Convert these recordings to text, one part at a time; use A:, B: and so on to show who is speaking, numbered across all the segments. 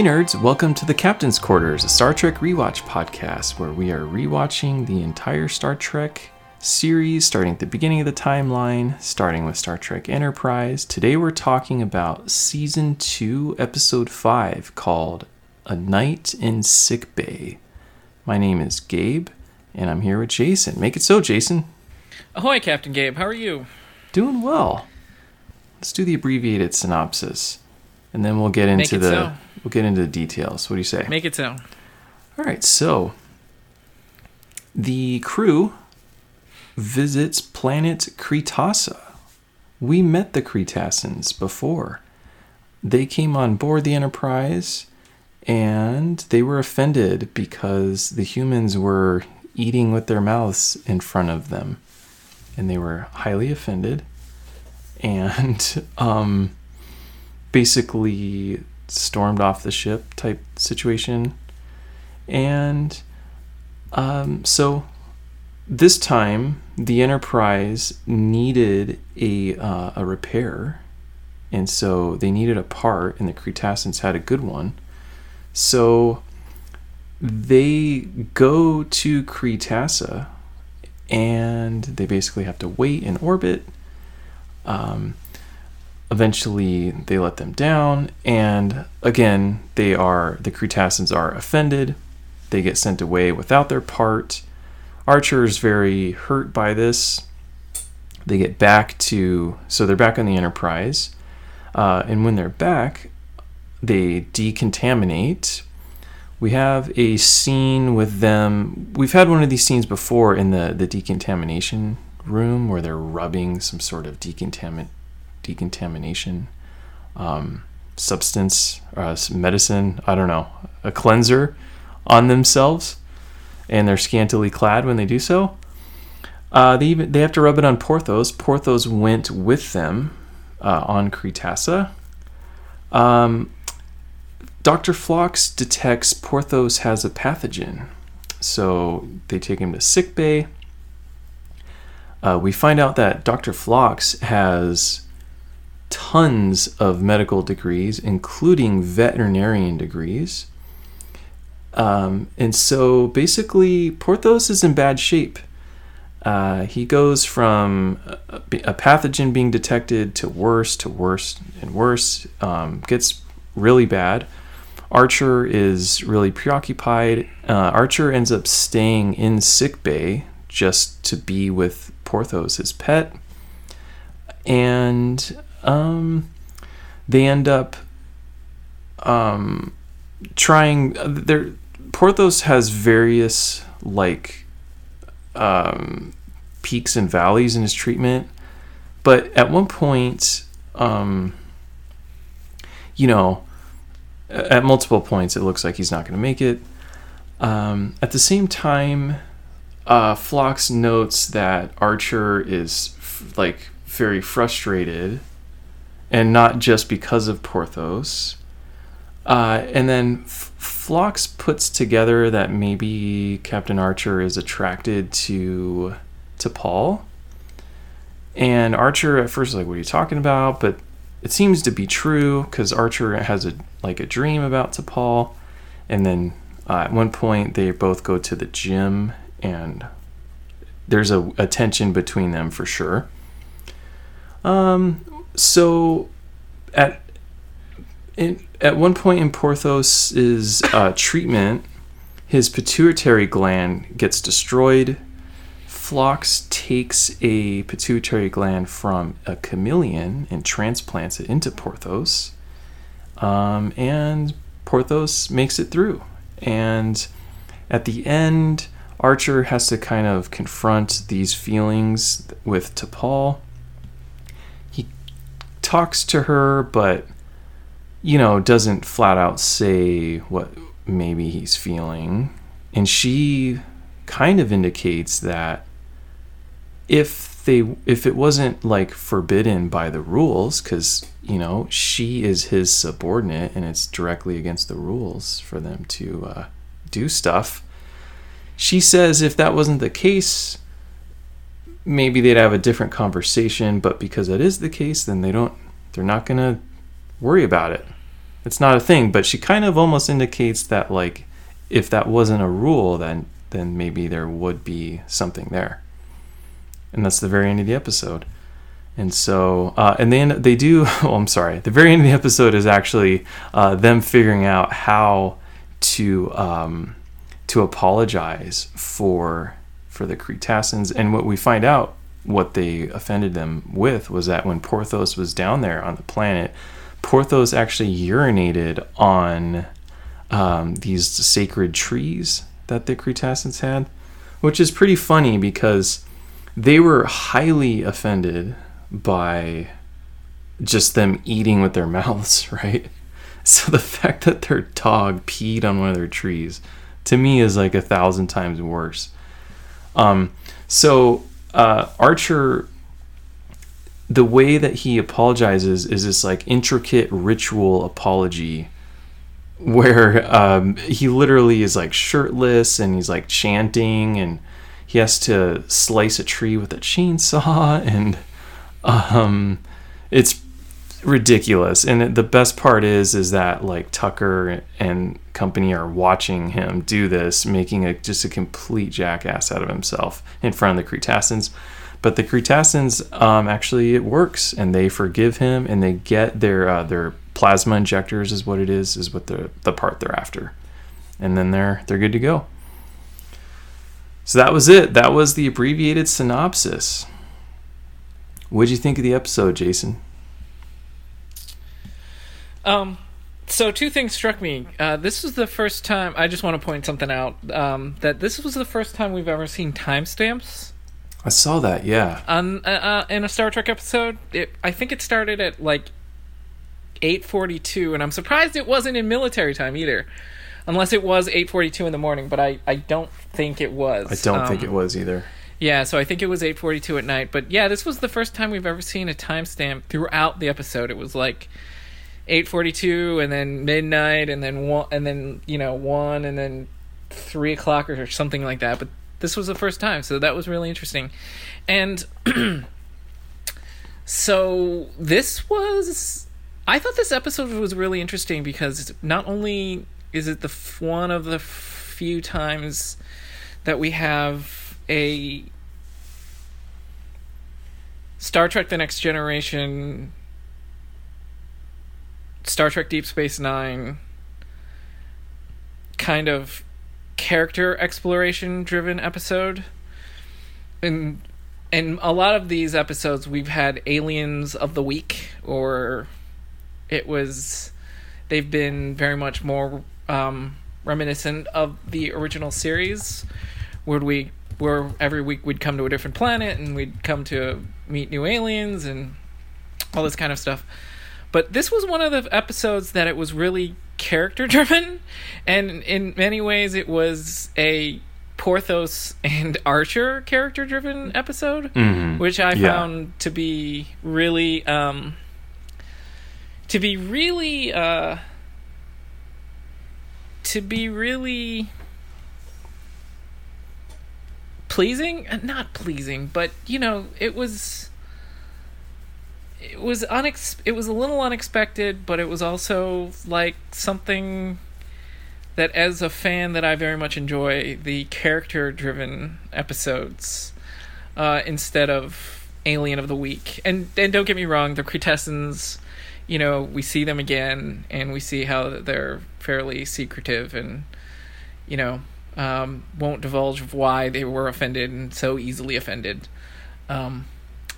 A: Hey nerds, welcome to the Captain's Quarters, a Star Trek rewatch podcast where we are rewatching the entire Star Trek series starting at the beginning of the timeline, starting with Star Trek Enterprise. Today we're talking about season 2, episode 5 called A Night in Sick Bay. My name is Gabe and I'm here with Jason. Make it so, Jason.
B: Ahoy, Captain Gabe. How are you?
A: Doing well. Let's do the abbreviated synopsis and then we'll get into the
B: so.
A: we'll get into the details. What do you say?
B: Make it so.
A: All right, so the crew visits planet Kreetassa. We met the Kreetassans before. They came on board the Enterprise and they were offended because the humans were eating with their mouths in front of them. And they were highly offended and um, basically stormed off the ship type situation. And um, so this time, the Enterprise needed a, uh, a repair. And so they needed a part, and the Kreetassans had a good one. So they go to Kreetassa, and they basically have to wait in orbit. Um, eventually they let them down and again they are the Kreetassans are offended. They get sent away without their part. Archer is very hurt by this. They get back to so they're back on the enterprise. Uh, and when they're back they decontaminate. We have a scene with them. We've had one of these scenes before in the the decontamination room where they're rubbing some sort of decontaminant decontamination um, substance, uh, medicine, I don't know, a cleanser on themselves, and they're scantily clad when they do so. Uh, they even they have to rub it on Porthos. Porthos went with them uh, on Kreetassa. Um, Dr. Phlox detects Porthos has a pathogen, so they take him to sick bay. Uh, we find out that Dr. Phlox has tons of medical degrees, including veterinarian degrees. Um, and so basically, Porthos is in bad shape. Uh, he goes from a, a, pathogen being detected to worse to worse and worse, um, gets really bad. Archer is really preoccupied. Uh, Archer ends up staying in sick bay just to be with Porthos, his pet. And um, they end up um, trying. There, Porthos has various like um, peaks and valleys in his treatment, but at one point, um, you know, at multiple points, it looks like he's not going to make it. Um, at the same time, uh, notes that Archer is f- like very frustrated and not just because of Porthos. Uh, and then Phlox puts together that maybe Captain Archer is attracted to T'Pol. And Archer at first is like, "What are you talking about?" But it seems to be true because Archer has a like a dream about T'Pol, and then uh, at one point they both go to the gym, and there's a, a tension between them for sure. Um, so at in, at one point in Porthos's uh, treatment, his pituitary gland gets destroyed. Phlox takes a pituitary gland from a chameleon and transplants it into Porthos. Um, and Porthos makes it through. And at the end, Archer has to kind of confront these feelings with T'Pol talks to her, but you know, doesn't flat out say what maybe he's feeling. And she kind of indicates that if they if it wasn't like forbidden by the rules cuz you know, she is his subordinate and it's directly against the rules for them to uh, do stuff. She says if that wasn't the case, maybe they'd have a different conversation, but because that is the case, then they don't they're not going to worry about it. it's not a thing. But she kind of almost indicates that like if that wasn't a rule, then then maybe there would be something there. And that's the very end of the episode. And so, uh, and then they do. Oh, I'm sorry. The very end of the episode is actually uh, them figuring out how to um, to apologize for for the Kreetassans. And what we find out, what they offended them with, was that when Porthos was down there on the planet, Porthos actually urinated on um, these sacred trees that the Kreetassans had, which is pretty funny because they were highly offended by just them eating with their mouths, right? So the fact that their dog peed on one of their trees to me is like a thousand times worse. Um, so uh, Archer, the way that he apologizes is this like intricate ritual apology where um, he literally is like shirtless and he's like chanting and he has to slice a tree with a chainsaw and um, it's ridiculous. And the best part is, is that like Tucker and company are watching him do this, making a just a complete jackass out of himself in front of the Kreetassans. But the Kreetassans, um, actually, it works, and they forgive him, and they get their uh, their plasma injectors, is what it is, is what the the part they're after, and then they're they're good to go. So that was it. That was the abbreviated synopsis. What did you think of the episode, Jason?
B: Um, so two things struck me. Uh, this was the first time. I just want to point something out. Um, that this was the first time we've ever seen timestamps.
A: I saw that. Yeah.
B: On uh, uh, in a Star Trek episode, it, I think it started at like eight forty two, and I'm surprised it wasn't in military time either. Unless it was eight forty two in the morning, but I, I don't think it was.
A: I don't um, think it was either.
B: Yeah, so I think it was 8:42 at night, but yeah, this was the first time we've ever seen a timestamp throughout the episode. It was like 8:42 and then midnight and then one and then you know 1 and then 3 o'clock or something like that, but this was the first time, so that was really interesting. And so this was I thought this episode was really interesting because not only is it the one of the few times that we have a Star Trek The Next Generation, Star Trek Deep Space Nine kind of character exploration driven episode. And in a lot of these episodes we've had aliens of the week or it was they've been very much more um, reminiscent of the original series where we where every week we'd come to a different planet and we'd come to meet new aliens and all this kind of stuff. But this was one of the episodes that it was really character driven, and in many ways it was a Porthos and Archer character driven episode, mm-hmm. which I yeah. found to be really um, to be really uh, to be really pleasing uh, not pleasing but you know it was it was unex it was a little unexpected but it was also like something that as a fan that I very much enjoy the character driven episodes uh, instead of alien of the week and and don't get me wrong the Kreetassans you know we see them again and we see how they're fairly secretive and you know um, won't divulge why they were offended and so easily offended. Um,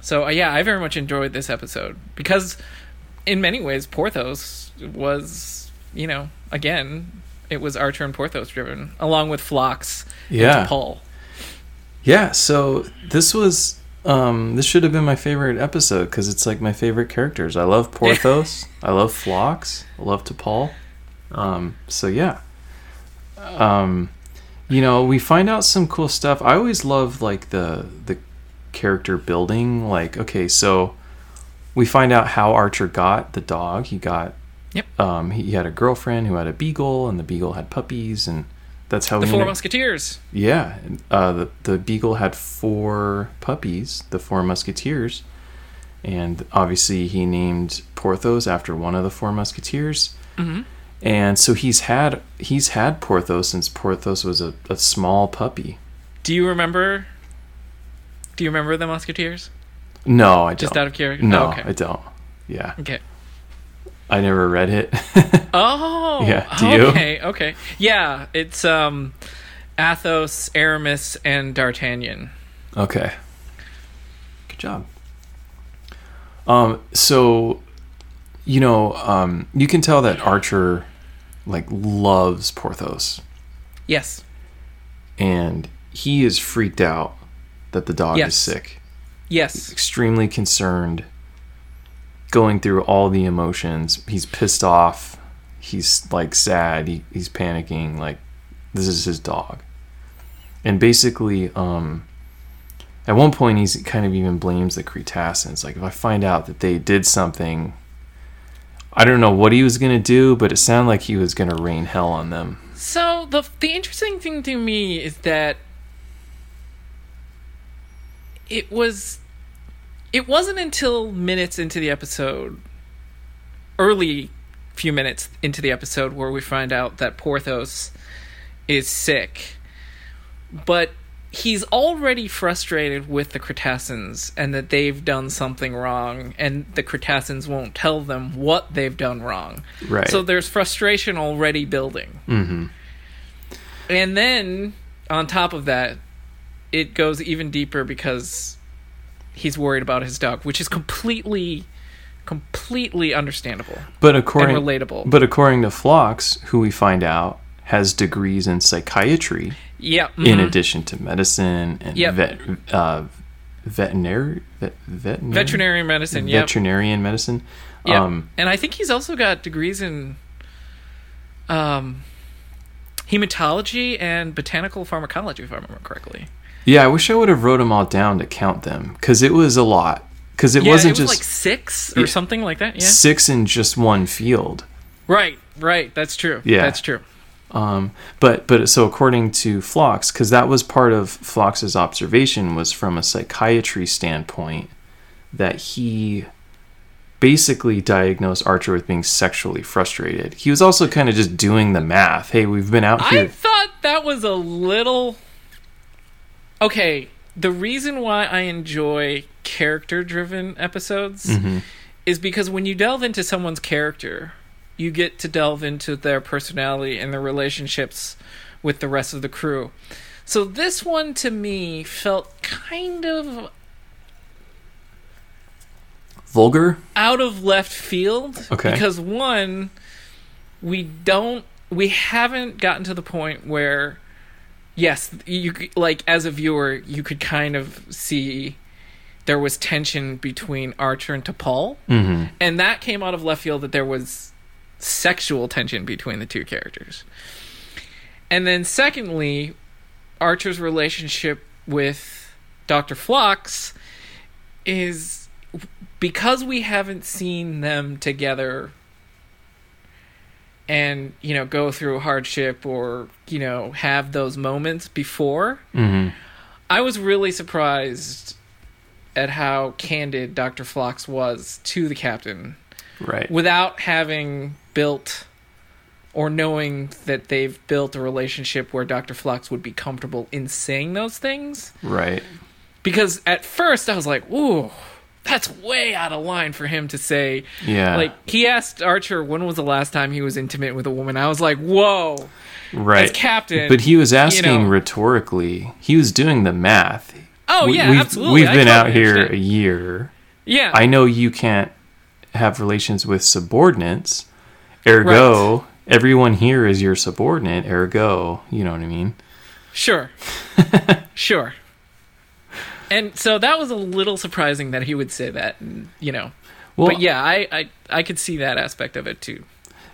B: so uh, yeah, I very much enjoyed this episode because, in many ways, Porthos was, you know, again, it was Archer and Porthos driven, along with Phlox
A: yeah.
B: T'Pol.
A: Yeah, so this was um, this should have been my favorite episode because it's like my favorite characters. I love Porthos. I love Phlox. I love T'Pol. Um, so yeah. Um, you know, we find out some cool stuff. I always love like the the character building. Like, okay, so we find out how Archer got the dog. He got
B: Yep.
A: Um, he, he had a girlfriend who had a beagle, and the beagle had puppies, and that's how
B: the Four Musketeers.
A: Yeah, uh, the the beagle had four puppies, the Four Musketeers, and obviously he named Porthos after one of the Four Musketeers.
B: Mhm.
A: And so he's had he's had Porthos since Porthos was a, a small puppy.
B: Do you remember? Do you remember the Musketeers?
A: No, I
B: Just
A: don't.
B: out of curiosity.
A: no,
B: okay.
A: I don't. Yeah,
B: okay.
A: I never read it.
B: Oh.
A: Yeah, do you?
B: Okay. Okay. Yeah. It's um, Athos, Aramis, and D'Artagnan.
A: Okay. Good job. Um, so, you know, um, you can tell that Archer, like, loves Porthos,
B: Yes.
A: and he is freaked out that the dog
B: Yes.
A: is sick.
B: Yes.
A: Extremely concerned, going through all the emotions. He's pissed off. He's like sad. He, he's panicking. Like, this is his dog. And basically, um, at one point, he's kind of even blames the Kreetassans. Like, if I find out that they did something, I don't know what he was gonna do, but it sounded like he was gonna rain hell on them.
B: So the the interesting thing to me is that it was it wasn't until minutes into the episode early few minutes into the episode where we find out that Porthos is sick. But he's already frustrated with the Kreetassans and that they've done something wrong and the Kreetassans won't tell them what they've done wrong.
A: Right.
B: So there's frustration already building.
A: mm-hmm.
B: And then on top of that, it goes even deeper because he's worried about his dog, which is completely, completely understandable
A: But according
B: and relatable.
A: But according to Phlox, who we find out has degrees in psychiatry
B: yeah.
A: in
B: mhm.
A: addition to medicine and
B: Yep.
A: vet, uh, veterinary, vet, veterinary,
B: veterinary medicine. Yep.
A: veterinarian medicine.
B: Yep.
A: Um,
B: and I think he's also got degrees in um, hematology and botanical pharmacology, if I remember correctly.
A: Yeah, I wish I would have wrote them all down to count them because it was a lot. Because it
B: yeah,
A: wasn't
B: it was
A: just
B: like six or
A: Yeah.
B: something like that. Yeah.
A: six in just one field.
B: Right. Right. That's true.
A: Yeah.
B: That's true.
A: Um, but but so according to Phlox, because that was part of Phlox's observation was from a psychiatry standpoint that he basically diagnosed Archer with being sexually frustrated. He was also kind of just doing the math. Hey, we've been out here.
B: I thought that was a little. Okay, the reason why I enjoy character driven episodes
A: Mhm.
B: is because when you delve into someone's character, you get to delve into their personality and their relationships with the rest of the crew. So this one to me felt kind of
A: Vulgar.
B: out of left field
A: Okay.
B: because one we don't we haven't gotten to the point where yes you like as a viewer you could kind of see there was tension between Archer and T'Pol
A: hmm
B: and that came out of left field that there was sexual tension between the two characters and then secondly Archer's relationship with Dr. Phlox is because we haven't seen them together and you know go through hardship or you know have those moments before
A: hmm
B: i was really surprised at how candid dr phlox was to the captain
A: Right.
B: without having built or knowing that they've built a relationship where dr phlox would be comfortable in saying those things
A: Right.
B: because at first I was like, "Ooh, that's way out of line for him to say."
A: Yeah.
B: Like he asked Archer when was the last time he was intimate with a woman. I was like, "Whoa!"
A: right.
B: As captain,
A: But he was asking
B: know.
A: rhetorically. He was doing the math.
B: Oh
A: We-
B: yeah,
A: we've,
B: absolutely.
A: We've been out here a year.
B: Yeah,
A: I know you can't have relations with subordinates. Ergo, everyone here is your subordinate. Ergo, you know what I mean?
B: sure, sure. And so that was a little surprising that he would say that, and, you know.
A: Well,
B: but yeah, I, I I could see that aspect of it too.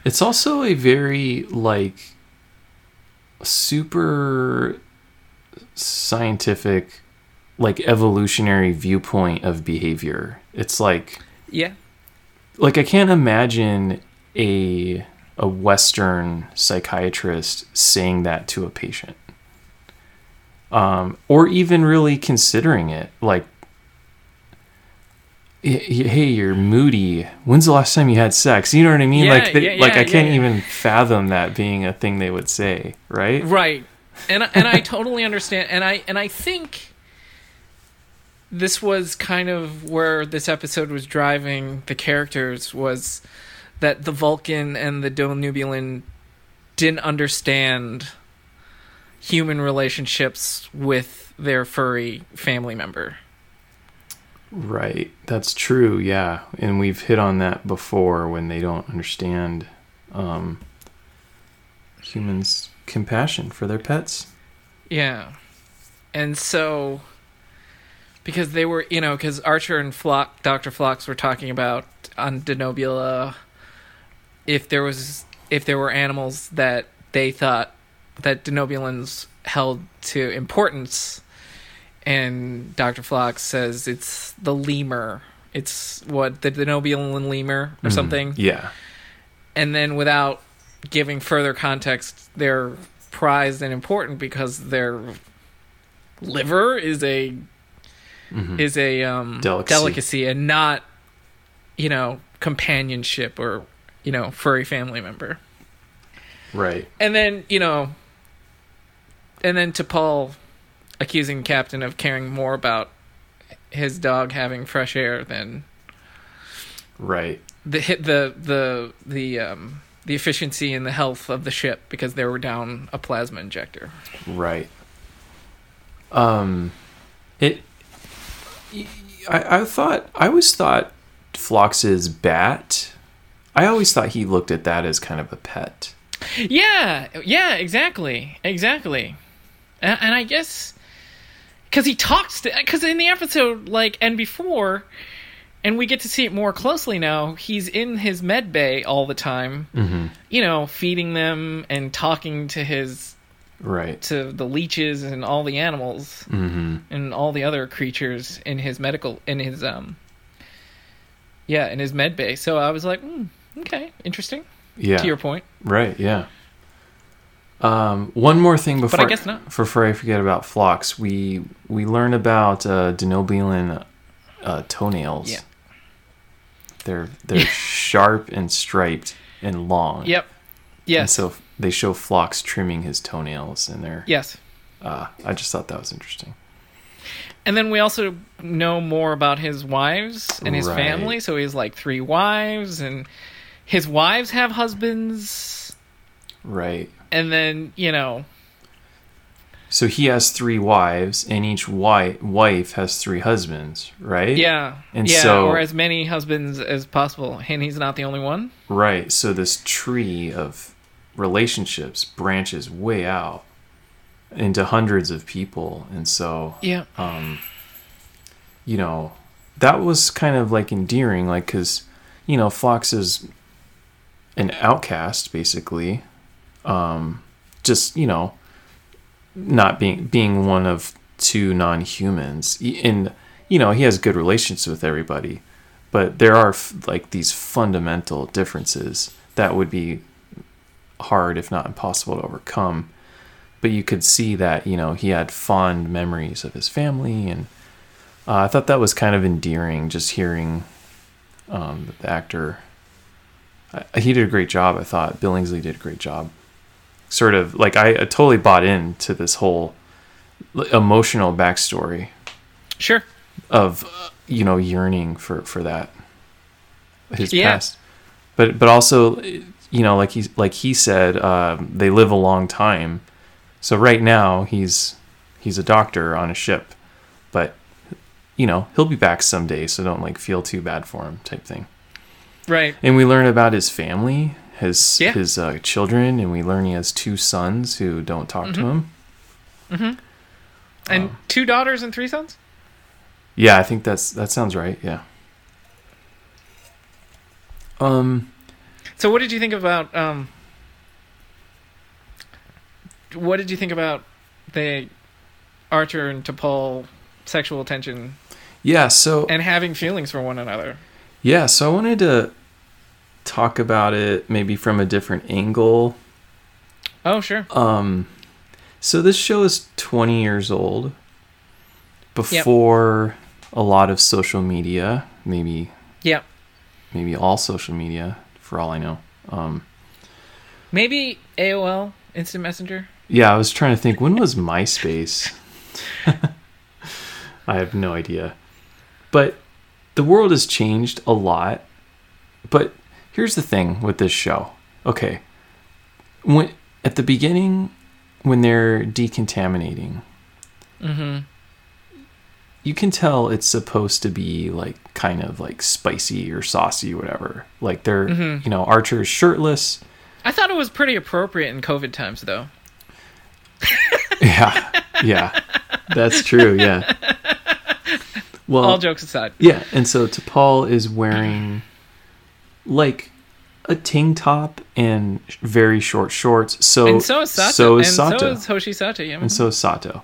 A: it's also a very like super scientific, like evolutionary viewpoint of behavior. It's like
B: Yeah,
A: like I can't imagine a a Western psychiatrist saying that to a patient, um, or even really considering it. Like, "Y- y- hey, you're moody. When's the last time you had sex? You know what I mean?
B: Yeah,
A: like, they,
B: yeah,
A: like
B: yeah,
A: I can't even fathom that being a thing they would say, right?
B: Right. And I- and I totally understand and I and I think this was kind of where this episode was driving the characters was that the Vulcan and the Denobulan didn't understand human relationships with their furry family member.
A: Right. That's true. Yeah, and we've hit on that before when they don't understand um, humans' compassion for their pets.
B: Yeah. And so because they were, you know, cuz Archer and Flock Dr. Phlox were talking about on Denobula if there was if there were animals that they thought that Denobulans held to importance and Dr. Phlox says it's the lemur. It's what the Denobulan lemur or
A: Mhm.
B: something
A: Yeah.
B: and then without giving further context, they're prized and important because their liver is a
A: Mhm.
B: is a um,
A: Delicacy.
B: delicacy and not you know companionship or you know furry family member.
A: Right.
B: And then you know, and then T'Pol accusing Captain of caring more about his dog having fresh air than
A: Right.
B: the hit the the the um the efficiency and the health of the ship because they were down a plasma injector.
A: Right. Um, it. I, I thought I always thought Phlox's bat. I always thought he looked at that as kind of a pet.
B: Yeah, yeah, exactly, exactly. And, and I guess because he talks to because in the episode like and before, and we get to see it more closely now. He's in his med bay all the time,
A: Mm-hmm.
B: you know, feeding them and talking to his
A: Right.
B: to the leeches and all the animals.
A: Mm-hmm.
B: and all the other creatures in his medical in his um yeah in his med bay so i was like mm, okay interesting
A: Yeah.
B: to your point
A: Right. Yeah. Um, one more thing before
B: guess not.
A: before I forget about Phlox, we we learn about uh, Denobulan uh, toenails.
B: Yeah.
A: They're they're sharp and striped and long.
B: yep
A: And so they show Phlox trimming his toenails, and they're.
B: yes
A: Uh, I just thought that was interesting.
B: and then we also know more about his wives and his
A: Right.
B: family so he has like three wives and his wives have husbands
A: Right.
B: And then you know
A: So he has three wives, and each wife wife has three husbands. Right.
B: yeah
A: And
B: yeah
A: so-
B: or as many husbands as possible and he's not the only one
A: Right. So this tree of relationships branches way out into hundreds of people, and so
B: yeah
A: um, you know, that was kind of like endearing, like because you know, Phlox is an outcast basically, um, just you know, not being being one of two non-humans, and you know, he has good relations with everybody, but there are like these fundamental differences that would be hard, if not impossible, to overcome. But you could see that you know he had fond memories of his family and uh, i thought that was kind of endearing just hearing um, the actor. I, he did a great job i thought. Billingsley did a great job sort of like i, I totally bought into this whole emotional backstory
B: sure.
A: of uh, you know yearning for for that his
B: Yeah.
A: past. But but also you know like he like he said um, they live a long time. So right now he's he's a doctor on a ship but you know he'll be back someday so don't like feel too bad for him type thing.
B: Right.
A: And we learn about his family his
B: Yeah.
A: his uh, children and we learn he has two sons who don't talk to him Mm-hmm.
B: and
A: Oh.
B: two daughters and three sons
A: Yeah, I think that's that sounds right. Yeah. Um.
B: So what did you think about um what did you think about the Archer and T'Pol sexual tension
A: Yeah. So
B: and having feelings for one another?
A: yeah. So I wanted to talk about it maybe from a different angle.
B: Oh, sure.
A: Um. So this show is 20 years old. Before a lot of social media, maybe
B: Yeah.
A: maybe all social media for all I know. Um,
B: Maybe AOL Instant Messenger.
A: yeah, I was trying to think when was MySpace. I have no idea, but the world has changed a lot. But here's the thing with this show. Okay, when at the beginning, when they're decontaminating,
B: Mm-hmm.
A: you can tell it's supposed to be like kind of like spicy or saucy, whatever. Like they're,
B: Mhm.
A: you know, Archer's shirtless.
B: I thought it was pretty appropriate in COVID times, though.
A: Yeah, yeah, that's true. Yeah. Well,
B: All jokes aside.
A: yeah, and so T'Pol is wearing like a tank top and very short shorts. So
B: and so is Sato.
A: So is
B: and
A: Sato.
B: so is Hoshi Sato. Yeah.
A: and so is Sato.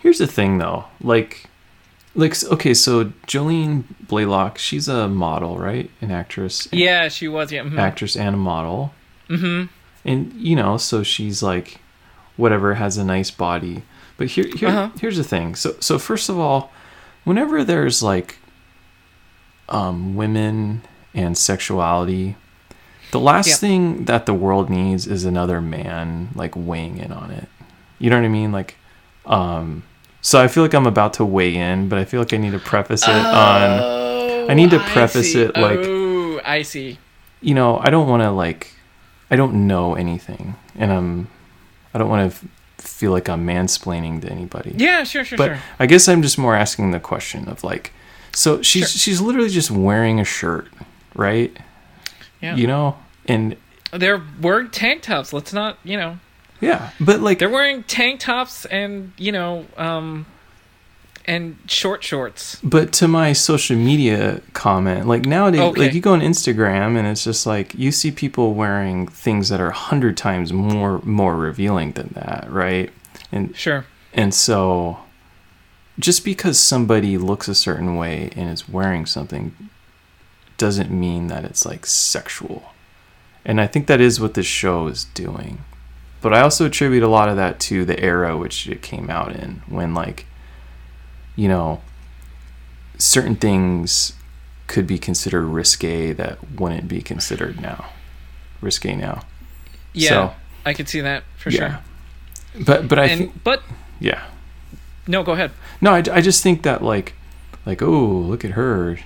A: Here's the thing, though. Like, like okay, so Jolene Blalock, she's a model, right? An actress,
B: yeah, she was. Yeah. mhm.
A: actress and a model,
B: Mm-hmm.
A: and you know, so she's like, whatever, has a nice body. But here, here,
B: Uh-huh.
A: here's the thing. So, so first of all, whenever there's like, um, women and sexuality. The last thing that the world needs is another man like weighing in on it. You know what I mean? Like, um, so I feel like I'm about to weigh in, but I feel like I need to preface it on,
B: Oh,
A: I need to preface it, like-
B: Oh, I see.
A: you know, I don't want to like, I don't know anything, and I'm, I don't want to f- feel like I'm mansplaining to anybody.
B: Yeah, sure, sure,
A: but
B: sure.
A: I guess I'm just more asking the question of like, so she's
B: Sure.
A: she's literally just wearing a shirt, right?
B: Yeah.
A: You know, and
B: They're wearing tank tops. Let's not, you know,
A: yeah, but like
B: they're wearing tank tops and you know, um, and short shorts.
A: But to my social media comment, like nowadays,
B: Okay.
A: like you go on Instagram and it's just like you see people wearing things that are a hundred times more more revealing than that, right? And
B: Sure.
A: and so, just because somebody looks a certain way and is wearing something, doesn't mean that it's like sexual. And I think that is what this show is doing. But I also attribute a lot of that to the era which it came out in, when like, you know, certain things could be considered risque that wouldn't be considered now. Risque now.
B: Yeah,
A: So,
B: I could see that for
A: yeah.
B: sure.
A: But but I
B: And
A: think
B: but
A: yeah.
B: no, go ahead.
A: No, I, I just think that like like oh look at her,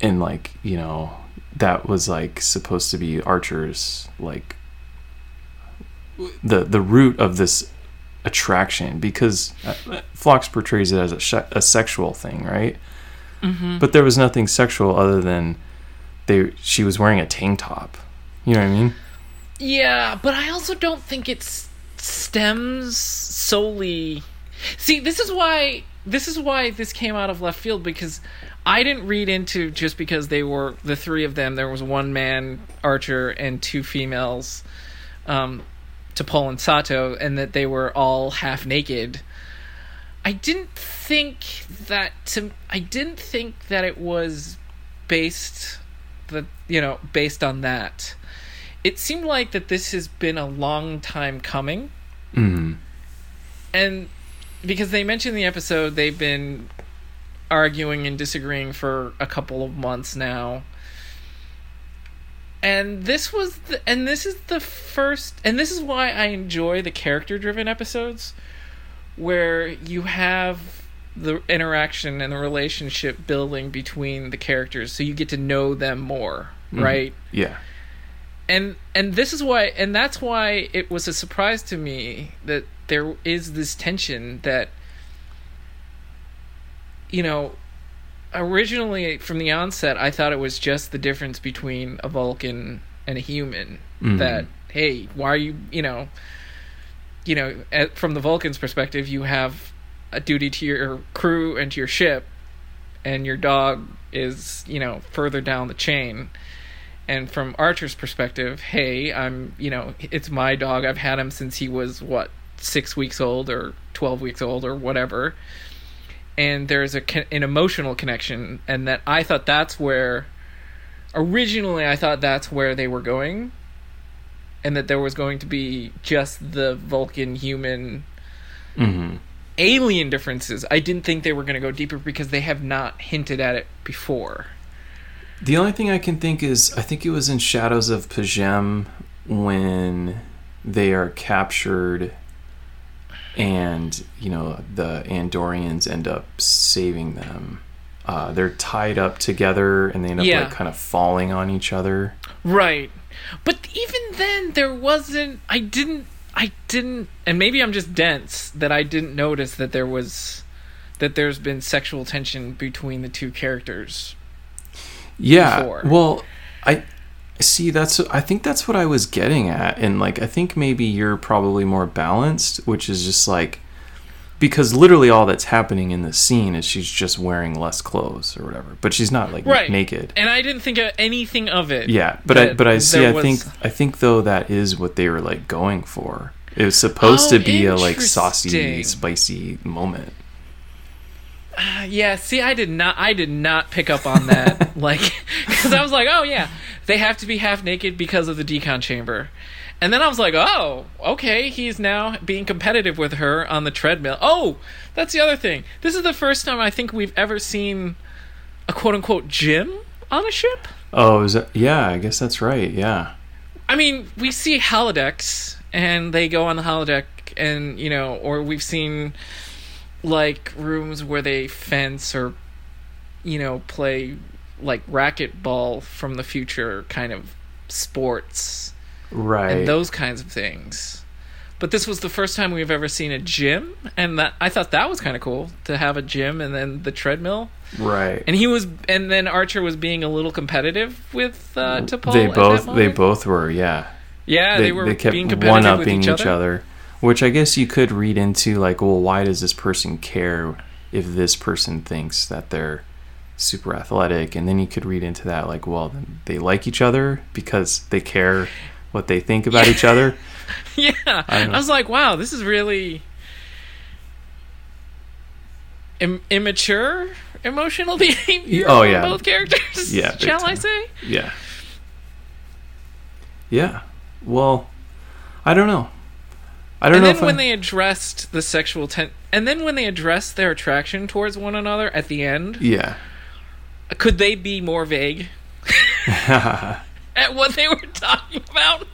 A: and like you know that was like supposed to be Archer's like the the root of this attraction because uh, Phlox portrays it as a, sh- a sexual thing, right?
B: Mm-hmm.
A: But there was nothing sexual other than they she was wearing a tank top. You know what I mean?
B: Yeah, but I also don't think it stems solely. See, this is why this is why this came out of left field because I didn't read into just because they were the three of them. There was one man Archer and two females, um, T'Pol and Sato, and that they were all half naked. I didn't think that to. I didn't think that it was based the you know based on that it seemed like that this has been a long time coming
A: Mm.
B: and because they mentioned the episode they've been arguing and disagreeing for a couple of months now and this was the, and this is the first and this is why I enjoy the character driven episodes where you have the interaction and the relationship building between the characters so you get to know them more
A: Mhm.
B: right
A: Yeah.
B: and and this is why and that's why it was a surprise to me that there is this tension that you know originally from the onset i thought it was just the difference between a vulcan and a human
A: Mhm.
B: that hey why are you you know you know at, from the vulcan's perspective you have a duty to your crew and to your ship and your dog is you know further down the chain and from Archer's perspective, hey, I'm, you know, it's my dog. I've had him since he was what, 6 weeks old or 12 weeks old or whatever. And there's a an emotional connection and that I thought that's where originally I thought that's where they were going and that there was going to be just the Vulcan human
A: hmm
B: alien differences, I didn't think they were going to go deeper because they have not hinted at it before.
A: The only thing I can think is I think it was in Shadows of P'Jem when they are captured and you know the Andorians end up saving them. Uh, they're tied up together and they end up
B: Yeah.
A: like kind of falling on each other.
B: Right. But even then there wasn't I didn't I didn't and maybe I'm just dense that I didn't notice that there was that there's been sexual tension between the two characters.
A: Yeah.
B: before.
A: Well, I see that's I think that's what I was getting at and like I think maybe you're probably more balanced, which is just like because literally all that's happening in the scene is she's just wearing less clothes or whatever, but she's not like
B: Right.
A: naked.
B: And I didn't think of anything of it.
A: Yeah, but I but I see I
B: was-
A: think I think though that is what they were like going for. It was supposed
B: Oh,
A: to be a like saucy, spicy moment.
B: Uh, yeah, see, I did not, I did not pick up on that, like, because I was like, oh yeah, they have to be half naked because of the decon chamber, and then I was like, oh, okay, he's now being competitive with her on the treadmill. Oh, that's the other thing. This is the first time I think we've ever seen a quote unquote gym on a ship.
A: Oh, is that, yeah, I guess that's right. Yeah.
B: I mean, we see holodecks, and they go on the holodeck, and you know, or we've seen like rooms where they fence or you know play like racquetball from the future kind of sports
A: Right.
B: and those kinds of things. But this was the first time we've ever seen a gym, and that I thought that was kind of cool to have a gym and then the treadmill.
A: right.
B: And he was, and then Archer was being a little competitive with uh, T'Pol.
A: they both they both were, yeah.
B: yeah, they, were they
A: kept
B: being competitive
A: one
B: with
A: upping
B: each other.
A: Which I guess you could read into like, well, why does this person care if this person thinks that they're super athletic? And then you could read into that like, well, then they like each other because they care what they think about each other.
B: Yeah,
A: I
B: I, was like, wow, this is really Im- immature emotional behavior.
A: Oh, yeah.
B: both characters.
A: Yeah,
B: shall I say?
A: Yeah. Yeah. Well, I don't know. I don't
B: And
A: know
B: then when
A: I,
B: they addressed the sexual ten, and then when they addressed their attraction towards one another at the end,
A: Yeah.
B: could they be more vague at what they were talking about?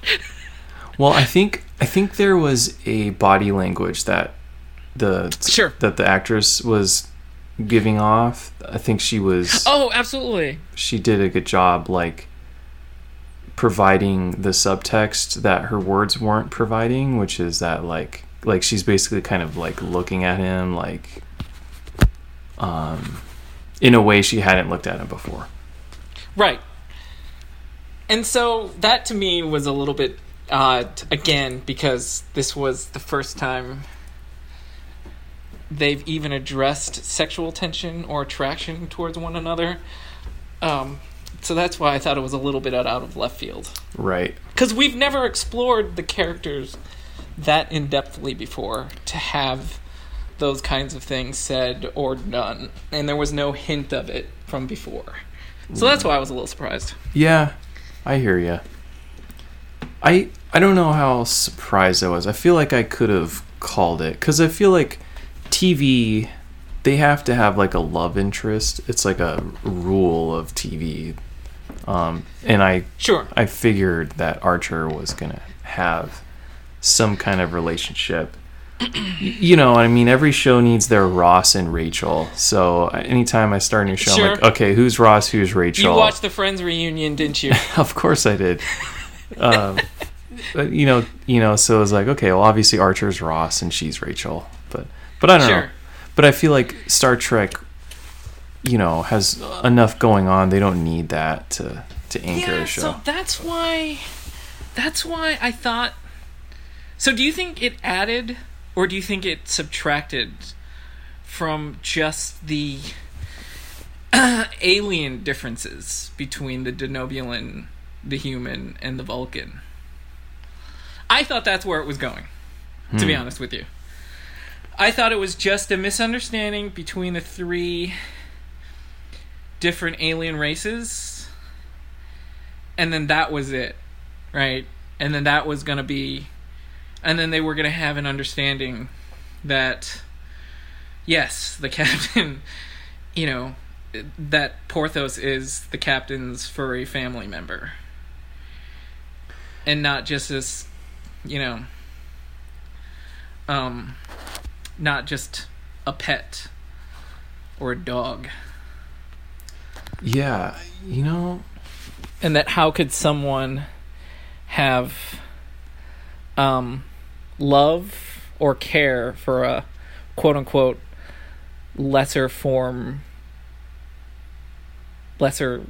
A: Well, I think I think there was a body language that the
B: Sure.
A: that the actress was giving off. I think she was
B: Oh, absolutely.
A: she did a good job like providing the subtext that her words weren't providing, which is that like like she's basically kind of like looking at him like um in a way she hadn't looked at him before.
B: Right. And so that to me was a little bit odd again because this was the first time they've even addressed sexual tension or attraction towards one another. Um, so that's why I thought it was a little bit out of left field.
A: Right.
B: Because we've never explored the characters that in depthly before to have those kinds of things said or done, and there was no hint of it from before. So that's why I was a little surprised.
A: Yeah, I hear you. I I don't know how surprised I was. I feel like I could have called it because I feel like TV they have to have like a love interest. It's like a rule of TV, um, and I
B: Sure.
A: I figured that Archer was gonna have some kind of relationship. You know, I mean, every show needs their Ross and Rachel. So anytime I start a new show, I'm like, okay, who's Ross? Who's Rachel?
B: You watched the Friends reunion, didn't you?
A: of course I did. um, but you know, you know, so it was like, okay, well, obviously Archer's Ross and she's Rachel, but but I don't know. But I feel like Star Trek, you know, has enough going on. They don't need that to to anchor
B: yeah,
A: a show.
B: so that's why. That's why I thought. So, do you think it added, or do you think it subtracted from just the alien differences between the Denobulan, the human, and the Vulcan? I thought that's where it was going. To be
A: Hmm.
B: honest with you, I thought it was just a misunderstanding between the three different alien races and then that was it right and then that was to be and then they were to have an understanding that yes, the captain, you know, that Porthos is the captain's furry family member. And not just this, you know, um, not just a pet or a dog.
A: Yeah, you know,
B: And that how could someone have um, love or care for a quote unquote lesser form, lesser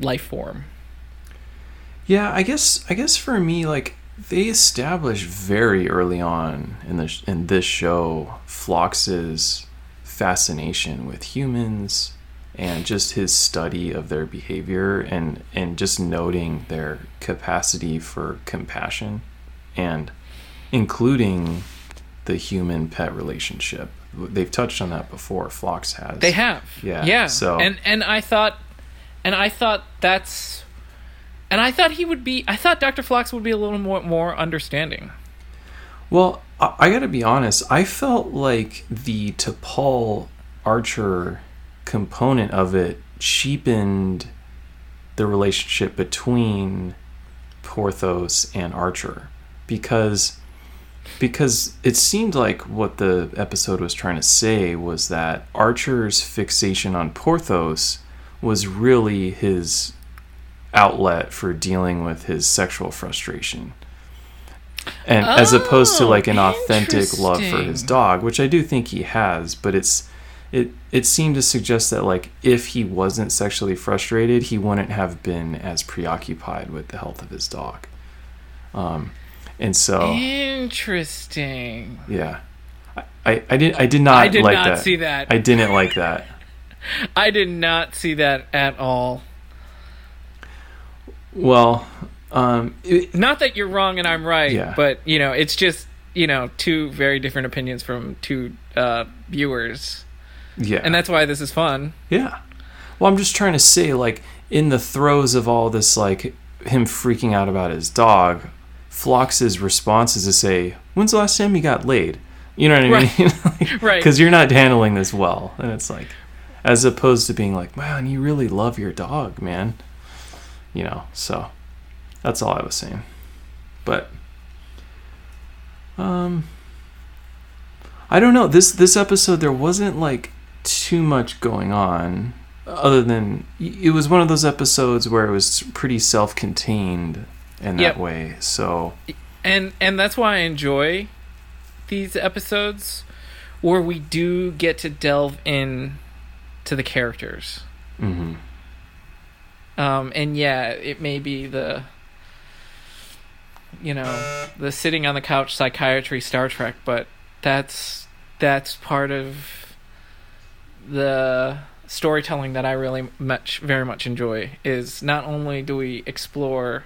B: life form?
A: Yeah, I guess I guess for me, like they established very early on in this in this show Phlox's fascination with humans and just his study of their behavior and and just noting their capacity for compassion and including the human pet relationship. They've touched on that before. Phlox has.
B: They have.
A: Yeah,
B: Yeah.
A: so-
B: and and I thought and I thought that's and I thought he would be I thought Dr. Phlox would be a little more more understanding.
A: Well, I, I got to be honest. I felt like the T'Pol Archer component of it cheapened the relationship between Porthos and Archer because because it seemed like what the episode was trying to say was that Archer's fixation on Porthos was really his outlet for dealing with his sexual frustration. And as opposed to
B: Oh,
A: like an authentic love for his
B: oh,
A: dog, which I do think he has, but it's it it seemed to suggest that like if he wasn't sexually frustrated, he wouldn't have been as preoccupied with the health of his dog. Um and so
B: Interesting.
A: yeah. I, I, I did I did not
B: I did
A: like
B: not
A: that.
B: see that.
A: I didn't like that.
B: I did not see that at all.
A: Well, um it,
B: Not that you're wrong and I'm right,
A: Yeah.
B: but you know, it's just you know two very different opinions from two uh, viewers,
A: yeah.
B: and that's why this is fun.
A: Yeah. Well, I'm just trying to say, like, in the throes of all this, like, him freaking out about his dog, Phlox's response is to say, When's the last time you got laid? You know what I
B: Right.
A: mean?
B: Right.
A: Because you're not handling this well. And it's like, as opposed to being like, Man, you really love your dog, man. You know, so that's all I was saying. But, um, I don't know. This this episode there wasn't like too much going on other than it was one of those episodes where it was pretty self-contained in that
B: Yep.
A: way. So
B: and and that's why I enjoy these episodes where we do get to delve in to the characters.
A: mhm.
B: Um, and yeah, it may be the you know the sitting on the couch psychiatry Star Trek, but that's that's part of the storytelling that I really much very much enjoy. Is not only do we explore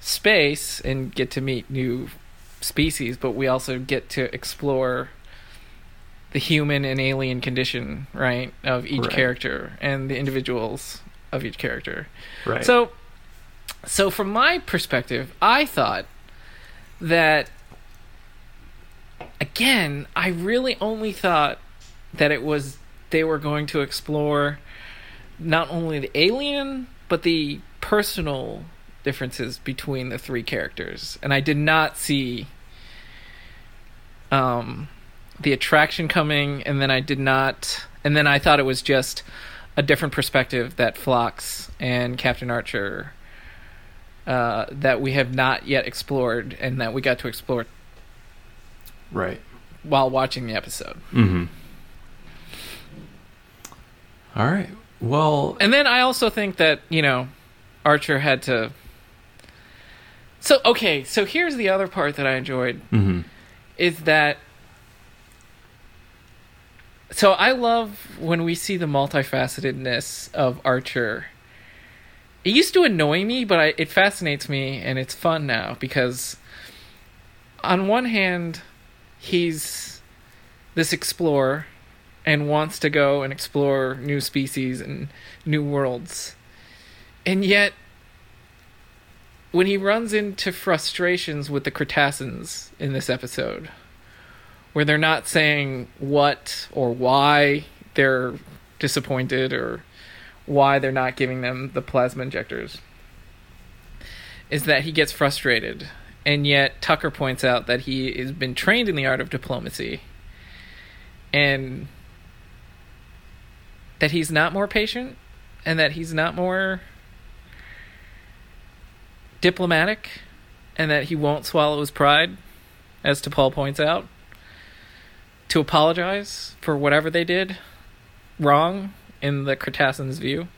B: space and get to meet new species, but we also get to explore the human and alien condition, right, of each
A: Right.
B: character and the individuals of each character.
A: right.
B: So, so from my perspective, I thought that again, I really only thought that it was they were going to explore not only the alien but the personal differences between the three characters, and I did not see um the attraction coming, and then I did not, and then I thought it was just a different perspective that Phlox and Captain Archer uh, that we have not yet explored, and that we got to explore
A: right.
B: while watching the episode.
A: Mhm. All right. Well,
B: And then I also think that you know Archer had to. So okay, so here's the other part that I enjoyed
A: mhm.
B: is that. So I love when we see the multifacetedness of Archer. It used to annoy me, but I, it fascinates me, and it's fun now because, on one hand, he's this explorer and wants to go and explore new species and new worlds. And yet, when he runs into frustrations with the Kreetassans in this episode, where they're not saying what or why they're disappointed or why they're not giving them the plasma injectors is that he gets frustrated and yet Tucker points out that he has been trained in the art of diplomacy and that he's not more patient and that he's not more diplomatic and that he won't swallow his pride as T'Pol points out to apologize for whatever they did wrong in the Kreetassans view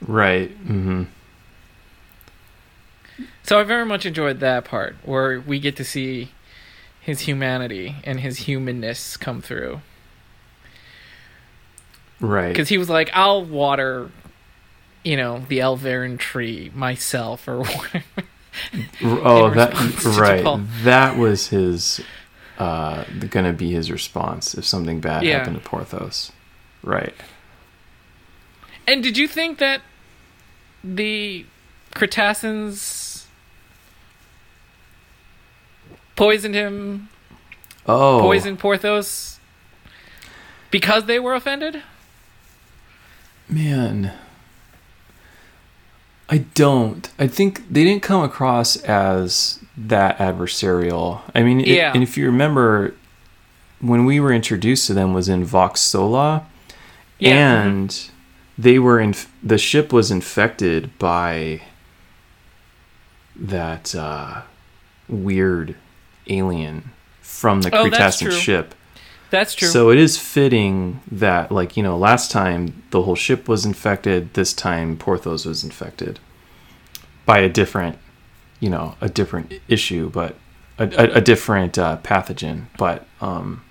A: Right. Mm-hmm.
B: So I very much enjoyed that part where we get to see his humanity and his humanness come through.
A: Right.
B: Because he was like, I'll water, you know, the Elverin tree myself or whatever.
A: oh, that right. That was his. Uh, gonna be his response if something bad
B: Yeah.
A: happened to Porthos. Right.
B: And did you think that the Kreetassans poisoned him,
A: Oh.
B: poisoned Porthos because they were offended?
A: Man. I don't. I think they didn't come across as that adversarial. I mean, it-
B: Yeah.
A: and if you remember, when we were introduced to them was in Vox Sola,
B: Yeah.
A: and they were in. The ship was infected by that uh, weird alien from the
B: Oh,
A: Cretaceous ship.
B: That's true.
A: So it is fitting that, like, you know, last time the whole ship was infected, this time Porthos was infected by a different, you know, a different issue, but a, a, a different uh, pathogen. But um,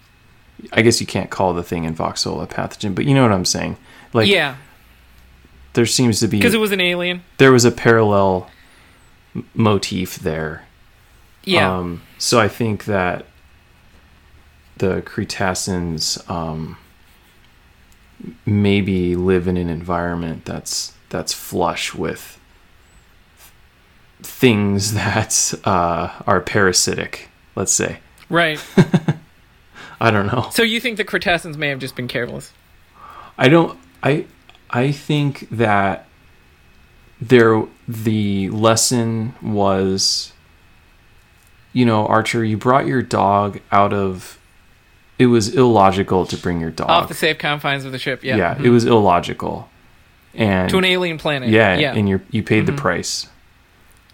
A: I guess you can't call the thing in Voxel a pathogen, but you know what I'm saying? Like,
B: yeah,
A: there seems to be,
B: because it was an alien.
A: there was a parallel m- motif there.
B: Yeah.
A: Um, so I think that the Kreetassans um, maybe live in an environment that's that's flush with things that uh, are parasitic. Let's say.
B: right.
A: I don't know.
B: So you think the Kreetassans may have just been careless?
A: I don't. I I think that there the lesson was, you know, Archer. You brought your dog out of. It was illogical to bring your dog.
B: Off the safe confines of the ship, yeah.
A: yeah,
B: Mhm.
A: it was illogical. And
B: to an alien planet.
A: yeah,
B: yeah.
A: and you you paid
B: Mhm.
A: the price.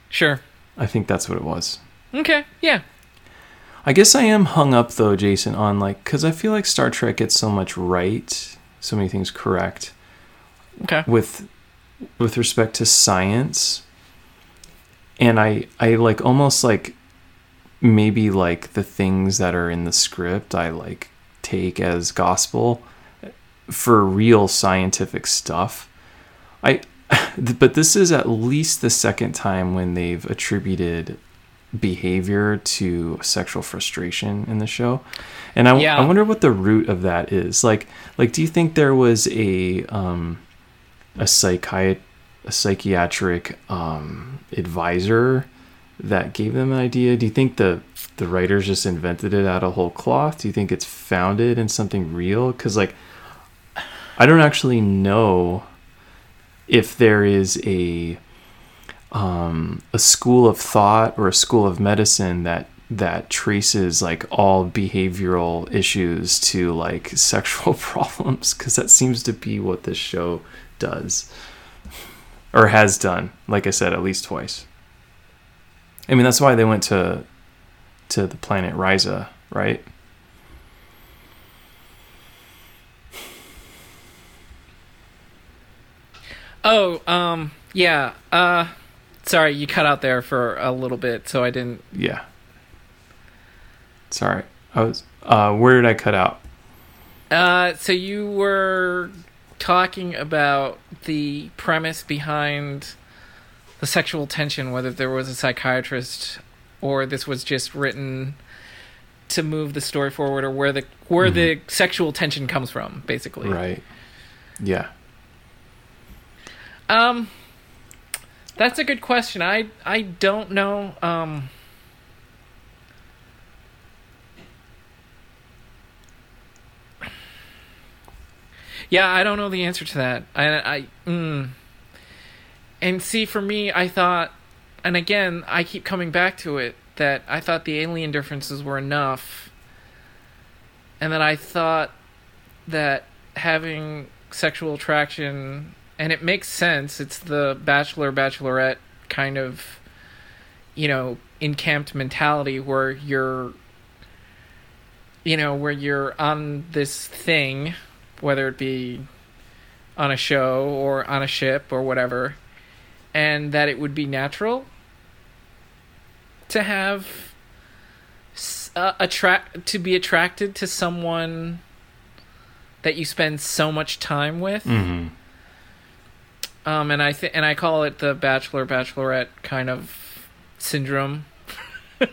B: sure.
A: I think that's what it was.
B: Okay. Yeah.
A: I guess I am hung up though, Jason, on like because I feel like Star Trek gets so much right, so many things correct.
B: Okay.
A: with with respect to science and i i like almost like maybe like the things that are in the script i like take as gospel for real scientific stuff. I but this is at least the second time when they've attributed behavior to sexual frustration in the show. And i,
B: Yeah.
A: I wonder what the root of that is. Like like do you think there was a um a psychiat a psychiatric um advisor that gave them an idea? Do you think the the writers just invented it out of whole cloth? Do you think it's founded in something real? Because like i don't actually know if there is a um a school of thought or a school of medicine that that traces like all behavioral issues to like sexual problems because that seems to be what this show does. Or has done like i said at least twice i mean that's why they went to to the planet Risa, right
B: Oh, um, yeah. Uh, sorry, you cut out there for a little bit, so I didn't.
A: yeah sorry i was uh where did i cut out
B: Uh, so you were talking about the premise behind the sexual tension, whether there was a psychiatrist or this was just written to move the story forward, or where the where mm-hmm. the sexual tension comes from, basically.
A: Right. Yeah.
B: Um, that's a good question. I I don't know. Um. Yeah, I don't know the answer to that. I, I, mm and see, for me, I thought, and again, I keep coming back to it that I thought the alien differences were enough, and that I thought that having sexual attraction, and it makes sense. It's the bachelor bachelorette kind of, you know, encamped mentality where you're you know, where you're on this thing, whether it be on a show or on a ship or whatever, and that it would be natural to have uh, attract to be attracted to someone that you spend so much time with.
A: Mm-hmm.
B: Um, and I think, and I call it the bachelor bachelorette kind of syndrome.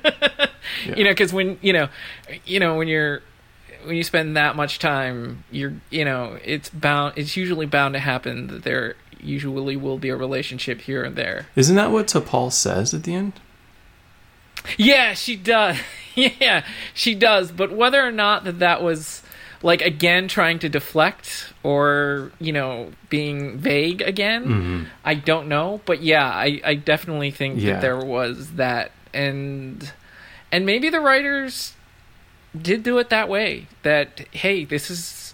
A: Yeah.
B: You know, because when you know, you know, when you're when you spend that much time, you're you know, it's bound. It's usually bound to happen that there usually will be a relationship here and there.
A: Isn't that what T'Pol says at the end?
B: Yeah, she does. yeah, she does. But whether or not that that was like again trying to deflect or you know being vague again,
A: Mm-hmm.
B: I don't know. But yeah, I I definitely think
A: Yeah.
B: that there was that, and and maybe the writers did do it that way. That hey, this is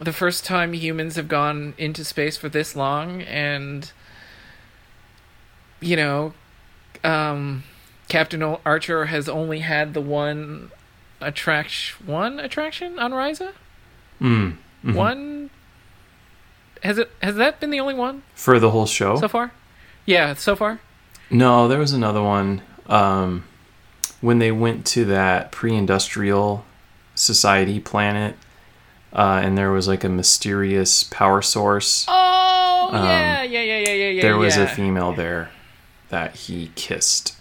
B: the first time humans have gone into space for this long, and you know, um, Captain Archer has only had the one attraction, one attraction on Risa.
A: Mm. Mhm.
B: One has it? Has that been the only one
A: For the whole show?
B: so far? Yeah, so far.
A: No, there was another one. Um, when they went to that pre-industrial society planet, uh, and there was like a mysterious power source.
B: Oh
A: Um,
B: yeah, yeah, yeah, yeah, yeah,
A: there was
B: yeah.
A: a female there that he kissed.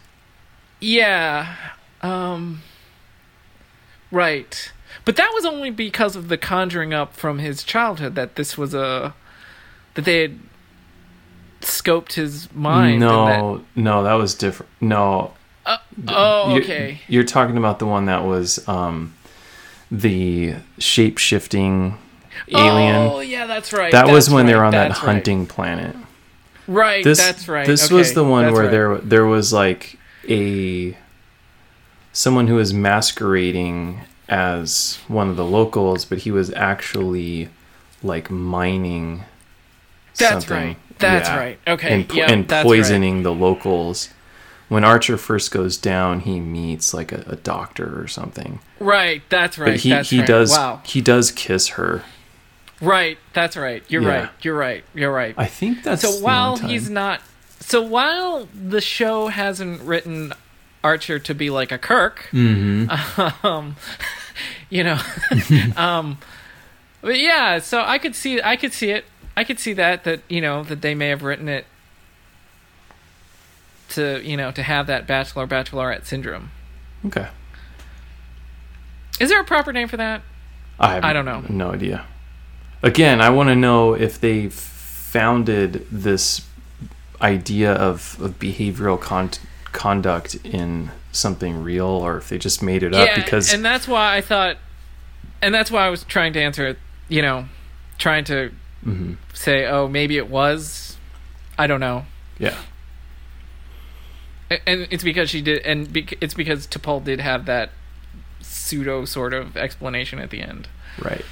B: Yeah. Um Right. But that was only because of the conjuring up from his childhood that this was a that they had scoped his mind.
A: no, no, that was different. No.
B: that- oh, okay.
A: You're talking about the one that was um, the shape shifting oh, alien.
B: Oh, yeah, that's right.
A: that was
B: that's
A: when they were on that
B: that's right.
A: hunting planet.
B: Right,
A: This
B: that's right.
A: This was the one
B: that's
A: where
B: right.
A: there there was like a someone who was masquerading as one of the locals, but he was actually like mining.
B: That's
A: something.
B: right. That's
A: Yeah.
B: right. Okay.
A: and, po-
B: yeah,
A: and
B: that's right.
A: poisoning the locals. When Archer first goes down, he meets like a, a doctor or something.
B: Right, that's right.
A: But he,
B: that's
A: he
B: right.
A: does
B: Wow.
A: he does kiss her.
B: Right, that's right. You're
A: Yeah.
B: right. You're right. You're right.
A: I think that's
B: so while he's not so while the show hasn't written archer to be like a kirk
A: Mhm.
B: um you know um but yeah so i could see i could see it i could see that that you know that they may have written it to you know to have that bachelor bachelorette syndrome
A: okay.
B: is there a proper name for that
A: I,
B: I don't know.
A: No idea. Again, I want to know if they founded this idea of, of behavioral con- conduct in something real, or if they just made it up because
B: and that's why i thought and that's why i was trying to answer it you know trying to
A: Mhm.
B: say, oh, maybe it was. I don't know.
A: yeah,
B: And it's because she did, and bec- it's because T'Pol did have that pseudo sort of explanation at the end
A: right.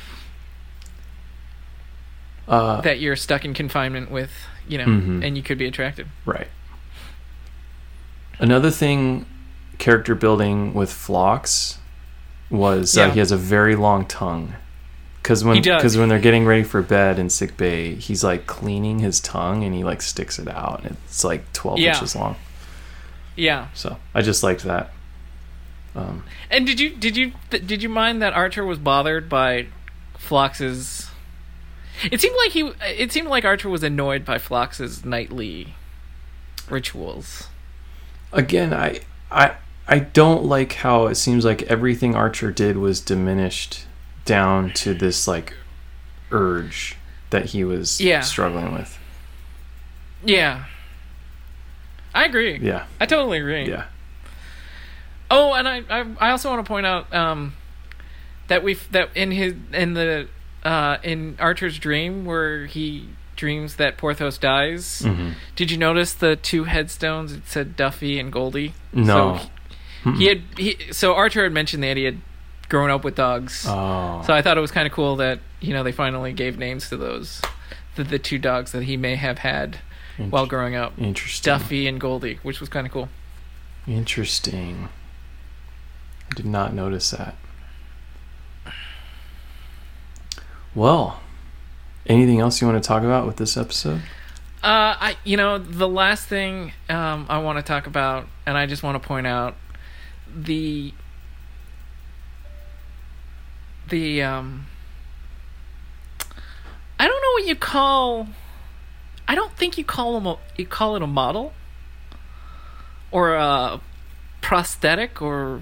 A: Uh,
B: that you're stuck in confinement with, you know,
A: Mhm.
B: and you could be attracted.
A: Right. Another thing, character building with Phlox was uh, he has a very long tongue. Because when because when they're getting ready for bed in sick bay, he's like cleaning his tongue and he like sticks it out. And it's like twelve
B: Yeah.
A: inches long.
B: Yeah.
A: So I just liked that. Um,
B: And did you did you did you mind that Archer was bothered by Phlox's? It seemed like he. It seemed like Archer was annoyed by Phlox's nightly rituals.
A: again, I I I don't like how it seems like everything Archer did was diminished down to this like urge that he was
B: Yeah.
A: struggling with.
B: Yeah. I agree.
A: Yeah.
B: I totally agree.
A: Yeah.
B: Oh, and I, I I also want to point out um that we that in his in the uh, in Archer's dream where he dreams that Porthos dies.
A: Mhm.
B: Did you notice the two headstones? It said Duffy and Goldie.
A: No.
B: So he, he had he, so Archer had mentioned that he had grown up with dogs.
A: Oh.
B: So I thought it was kind of cool that you know they finally gave names to those, the, the two dogs that he may have had while growing up,
A: Interesting.
B: Duffy and Goldie, which was kind of cool.
A: Interesting. I did not notice that. Well, anything else you want to talk about with this episode?
B: Uh, I you know the last thing um, I want to talk about, and I just want to point out the the um. I don't know what you call. I don't think you call them a you call it a model or a prosthetic or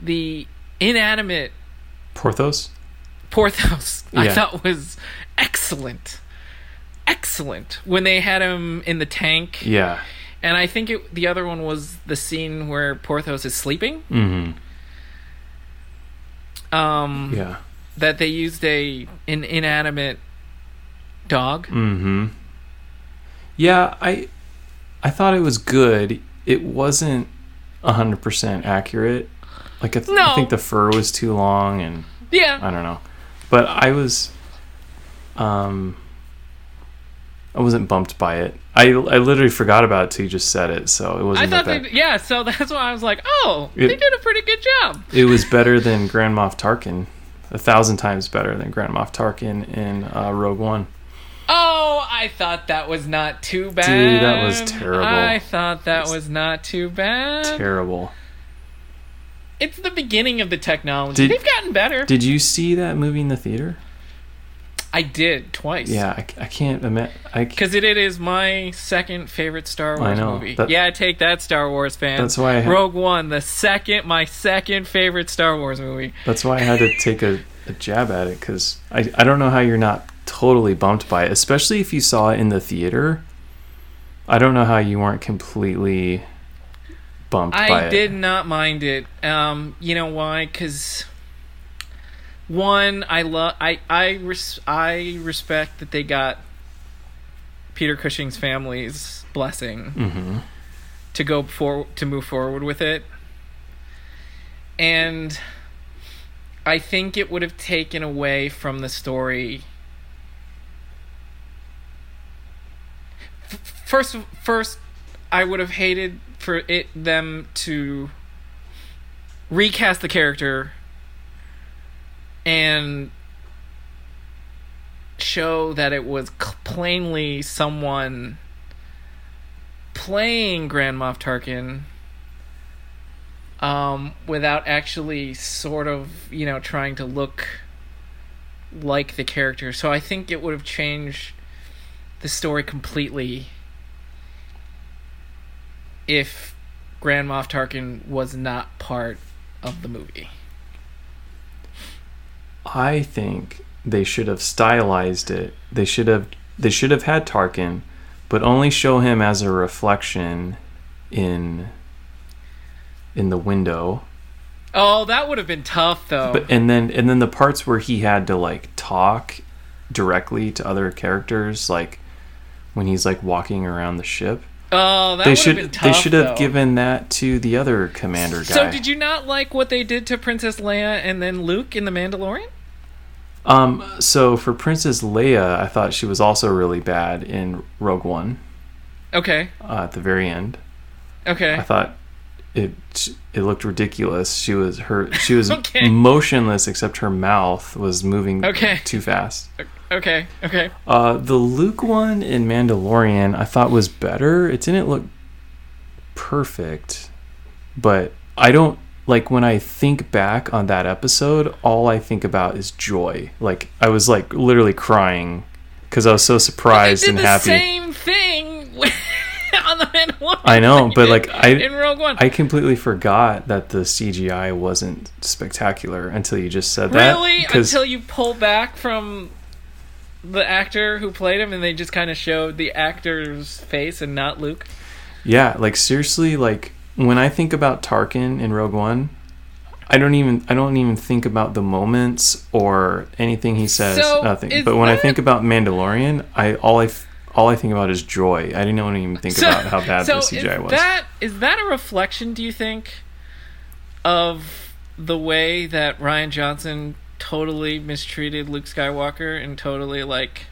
B: the inanimate
A: Porthos?
B: Porthos, I thought was excellent. Excellent. When they had him in the tank.
A: Yeah.
B: And I think it, the other one was the scene where Porthos is sleeping.
A: Mm-hmm.
B: Um,
A: Yeah.
B: That they used a an inanimate dog.
A: Mm-hmm. Yeah, I I thought it was good. It wasn't hundred percent accurate. Like I, th- I think the fur was too long and
B: Yeah.
A: I don't know. But I was um I wasn't bumped by it. I I literally forgot about it till you just said it, so it wasn't I
B: thought
A: that
B: they yeah, so that's why I was like, oh,
A: It-
B: they did a pretty good job.
A: It was better than Grand Moff Tarkin. A thousand times better than Grand Moff Tarkin in uh, Rogue One.
B: Oh, I thought that was not too bad.
A: Dude, that was terrible.
B: I thought that
A: It's
B: was not too bad.
A: Terrible.
B: It's the beginning of the technology.
A: Did-
B: They've gotten better.
A: Did you see that movie in the theater?
B: I did twice.
A: Yeah, I, I can't imagine.
B: Because it, it is my second favorite Star Wars
A: know.
B: movie.
A: That-
B: yeah, take that, Star Wars fan.
A: That's why I had-
B: Rogue One, the second, my second favorite Star Wars movie.
A: That's why I had to take a, a jab at it because I, I don't know how you're not totally bumped by it, especially if you saw it in the theater. I don't know how you weren't completely bumped by
B: I did not mind it. Um, you know why? Because one, I love, I, I, res- I respect that they got Peter Cushing's family's blessing.
A: hmm
B: to go for to move forward with it. And I think it would have taken away from the story. F- First, first, I would have hated for it them to recast the character and show that it was plainly someone playing Grand Moff Tarkin um, without actually sort of, you know, trying to look like the character. So I think it would have changed the story completely if Grand Moff Tarkin was not part of the movie.
A: I think they should have stylized it. They should have they should have had Tarkin, but only show him as a reflection in in the window.
B: Oh, that would have been tough though.
A: But and then and then the parts where he had to like talk directly to other characters, like when he's like walking around the ship.
B: Oh, that
A: they should
B: tough.
A: they should have
B: though.
A: given that to the other commander guy.
B: So did you not like what they did to Princess Leia and then Luke in The Mandalorian?
A: Um, so for Princess Leia, I thought she was also really bad in Rogue One
B: Okay.
A: uh, at the very end.
B: Okay.
A: I thought it it looked ridiculous. She was her she was
B: Okay.
A: motionless except her mouth was moving
B: Okay.
A: too fast.
B: Okay. Okay.
A: Uh, the Luke one in Mandalorian I thought was better. It didn't look perfect, but I don't like when I think back on that episode. All I think about is joy. Like I was like literally crying because I was so surprised and
B: the
A: happy.
B: same thing on the Mandalorian.
A: I know, but, like, I-
B: in Rogue One.
A: I completely forgot that the CGI wasn't spectacular until you just said that.
B: really, until you pull back from the actor who played him, and they just kind of showed the actor's face and not Luke.
A: yeah, like seriously, like when I think about Tarkin in Rogue One, I don't even I don't even think about the moments or anything he says.
B: So,
A: nothing. But when I think about Mandalorian, I all I all I think about is joy. I didn't even think
B: So-
A: about how bad
B: so
A: the CGI
B: is
A: was.
B: That is that a reflection? Do you think of the way that Rian Johnson totally mistreated Luke Skywalker and totally like,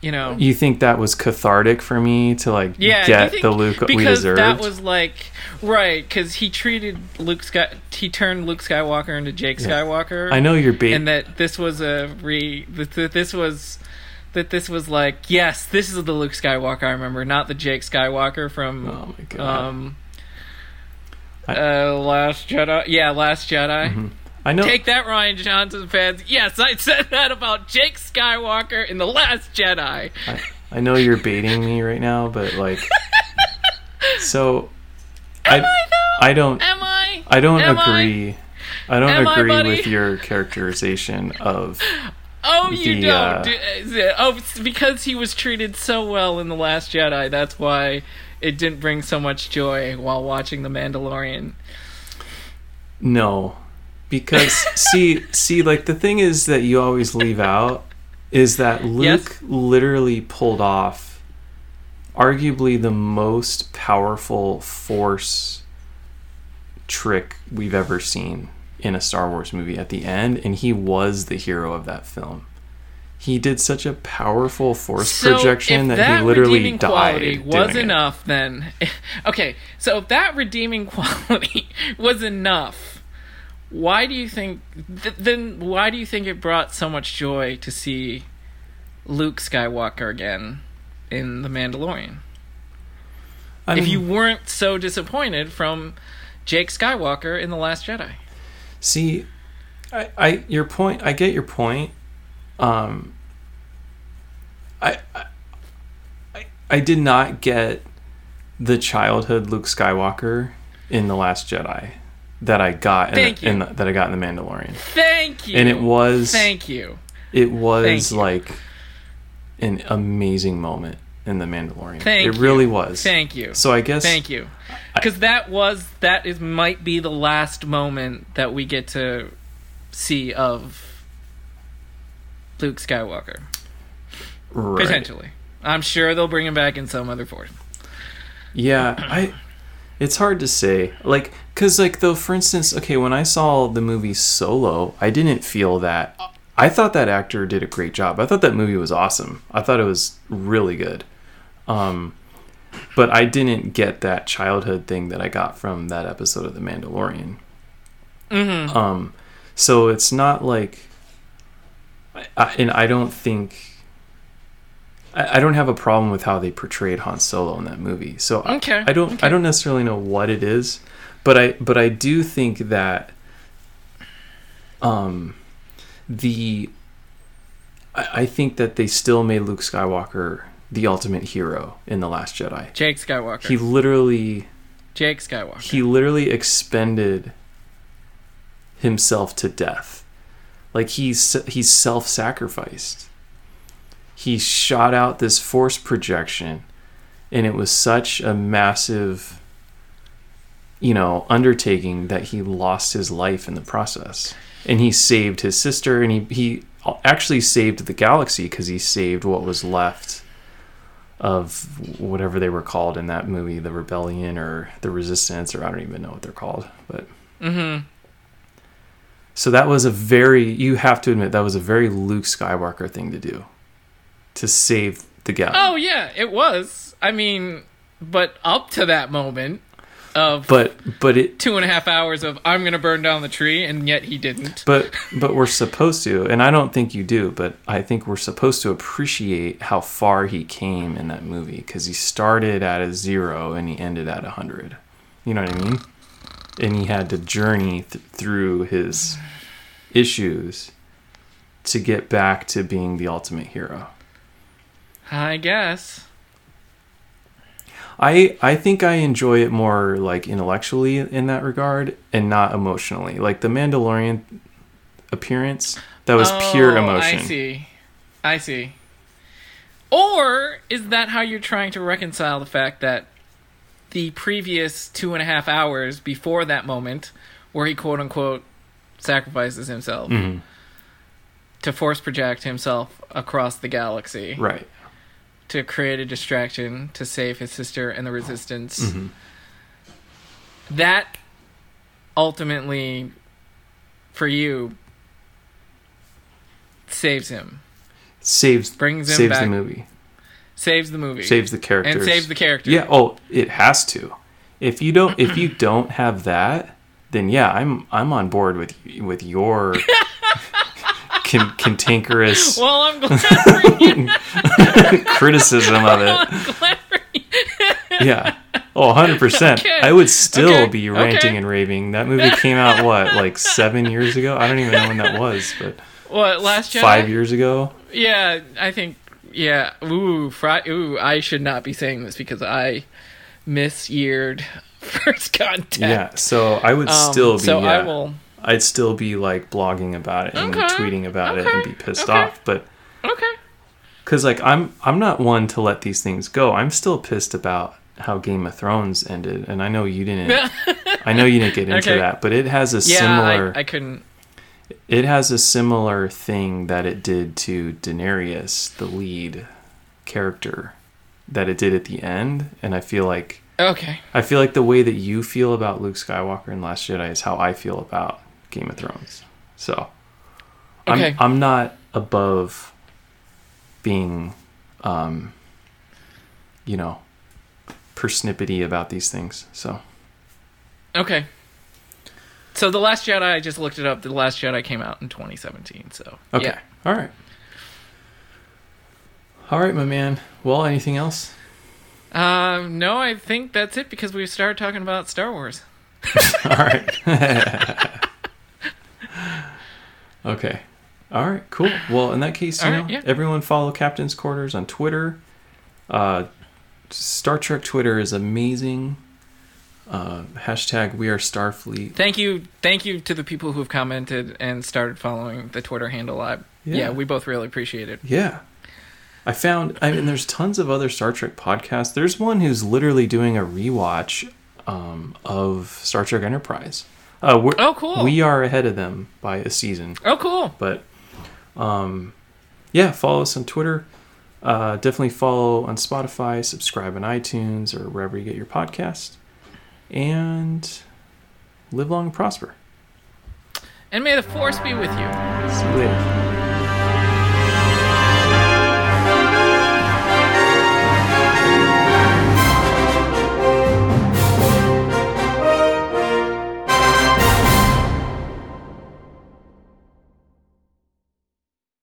B: you know,
A: you think that was cathartic for me to like
B: yeah,
A: get
B: think-
A: the Luke
B: because
A: we deserved?
B: that was like right because he treated Luke Sky he turned Luke Skywalker into Jake
A: Yeah.
B: Skywalker.
A: I know you're bait.
B: and that this was a re that this was that this was like yes this is the Luke Skywalker I remember not the Jake Skywalker from
A: oh my god.
B: um
A: I-
B: uh Last Jedi yeah Last Jedi
A: Mhm. I know.
B: take that Rian Johnson fans yes I said that about Jake Skywalker in the Last Jedi
A: I, I know you're baiting me right now, but like, so
B: am I,
A: I I don't
B: am I
A: I don't
B: Am
A: agree. I, don't
B: Am I,
A: agree
B: buddy?
A: with your characterization of
B: Oh, you
A: the,
B: don't.
A: uh,
B: Do- oh, because he was treated so well in The Last Jedi. That's why it didn't bring so much joy while watching The Mandalorian.
A: no, because see see like the thing is that you always leave out is that Luke
B: Yes.
A: literally pulled off arguably the most powerful force trick we've ever seen in a Star Wars movie at the end and he was the hero of that film. He did such a powerful force
B: So
A: projection
B: if
A: that, he literally died.
B: quality was
A: doing it.
B: enough, then okay. So if that redeeming quality was enough, why do you think? Th- then why do you think it brought so much joy to see Luke Skywalker again in The Mandalorian?
A: I
B: if you weren't so disappointed from Jake Skywalker in The Last Jedi.
A: See, I, I your point. I get your point. Um, I, I- I did not get the childhood Luke Skywalker in the Last Jedi that I got in,
B: Thank
A: the, in the, that I got in the Mandalorian,
B: Thank you.
A: and it was
B: Thank you.
A: it was
B: you.
A: like an amazing moment in the Mandalorian.
B: Thank
A: it
B: you.
A: really was.
B: Thank you.
A: So I guess
B: Thank you. Because that was that is might be the last moment that we get to see of Luke Skywalker
A: right.
B: potentially. I'm sure they'll bring him back in some other form.
A: Yeah, I. It's hard to say, like, cause like though, for instance, okay, when I saw the movie Solo, I didn't feel that. I thought that actor did a great job. I thought that movie was awesome. I thought it was really good. Um, but I didn't get that childhood thing that I got from that episode of The Mandalorian.
B: Mm-hmm.
A: Um, so it's not like, I, I, and I don't think, I, I don't have a problem with how they portrayed Han Solo in that movie. So I- I, don't,
B: okay.
A: I don't necessarily know what it is, but I, but I do think that, um, the, I, I think that they still made Luke Skywalker the ultimate hero in the Last Jedi.
B: Jake Skywalker.
A: He literally
B: Jake Skywalker.
A: he literally expended himself to death like he's he's self-sacrificed he shot out this force projection and it was such a massive you know undertaking that he lost his life in the process and he saved his sister and he he actually saved the galaxy because he saved what was left of whatever they were called in that movie, the rebellion or the resistance, or I don't even know what they're called. But
B: mm-hmm.
A: so that was a very you have to admit that was a very Luke Skywalker thing to do, to save the galaxy.
B: Oh yeah, it was. I mean, but up to that moment of
A: But but it
B: two and a half hours of I'm gonna burn down the tree, and yet he didn't.
A: but but we're supposed to, and I don't think you do, but I think we're supposed to appreciate how far he came in that movie because he started at a zero and he ended at a hundred. You know what I mean? And he had to journey th- through his issues to get back to being the ultimate hero.
B: I guess.
A: I I think I enjoy it more like intellectually in that regard and not emotionally. Like the Mandalorian appearance, that was pure
B: Oh,
A: emotion.
B: I see. I see. Or is that how you're trying to reconcile the fact that the previous two and a half hours before that moment where he quote unquote sacrifices himself
A: Mhm.
B: to force project himself across the galaxy
A: Right.
B: To create a distraction to save his sister and the resistance.
A: Mhm.
B: That ultimately, for you, saves him,
A: Saves
B: brings him
A: saves
B: back,
A: the movie.
B: saves the movie,
A: Saves the characters.
B: and saves the character.
A: Yeah. Oh, it has to. If you don't, if you don't have that, then yeah, I'm I'm on board with with your can, cantankerous
B: Well, I'm glad
A: criticism of it.
B: I'm glad for you.
A: Yeah. Oh, 100%.
B: Okay.
A: I would still
B: Okay.
A: be ranting
B: Okay.
A: and raving. That movie came out, what, like seven years ago? I don't even know when that was, but
B: What Last Jedi?
A: five years ago?
B: Yeah, I think. Yeah. Ooh, Ooh, I should not be saying this because I misyeared First Contact.
A: Yeah. So I would
B: Um,
A: still be,
B: So
A: yeah,
B: I will.
A: I'd still be like blogging about it and
B: Okay.
A: tweeting about it and be pissed
B: Okay.
A: off. But
B: Okay.
A: because like I'm, I'm not one to let these things go. I'm still pissed about how Game of Thrones ended, and I know you didn't. I know you didn't get into
B: Okay.
A: that, but it has a
B: Yeah,
A: similar.
B: I, I couldn't.
A: It has a similar thing that it did to Daenerys, the lead character, that it did at the end, and I feel like
B: Okay.
A: I feel like the way that you feel about Luke Skywalker and Last Jedi is how I feel about Game of Thrones. So,
B: Okay.
A: I'm I'm not above being, um, you know, persnippety about these things. So,
B: Okay. So the Last Jedi, I just looked it up. The Last Jedi came out in 2017. So
A: okay,
B: yeah.
A: all right, all right, my man. Well, anything else?
B: Um, no, I think that's it because we started talking about Star Wars.
A: All right. okay. All right. Cool. Well, in that case, you
B: All
A: know,
B: right, yeah.
A: everyone follow Captain's Quarters on Twitter. Uh, Star Trek Twitter is amazing. Uh, hashtag We Are Starfleet.
B: Thank you, thank you to the people who have commented and started following the Twitter handle. I, yeah.
A: Yeah.
B: we both really appreciate it.
A: Yeah. I found. I mean, there's tons of other Star Trek podcasts. There's one who's literally doing a rewatch um, of Star Trek Enterprise. Uh, we're,
B: Oh, cool.
A: We are ahead of them by a season.
B: Oh, cool.
A: But um, yeah, follow us on Twitter. Uh, definitely follow on Spotify, subscribe on iTunes or wherever you get your podcast. And live long and prosper.
B: And may the force be with you.
A: See you later.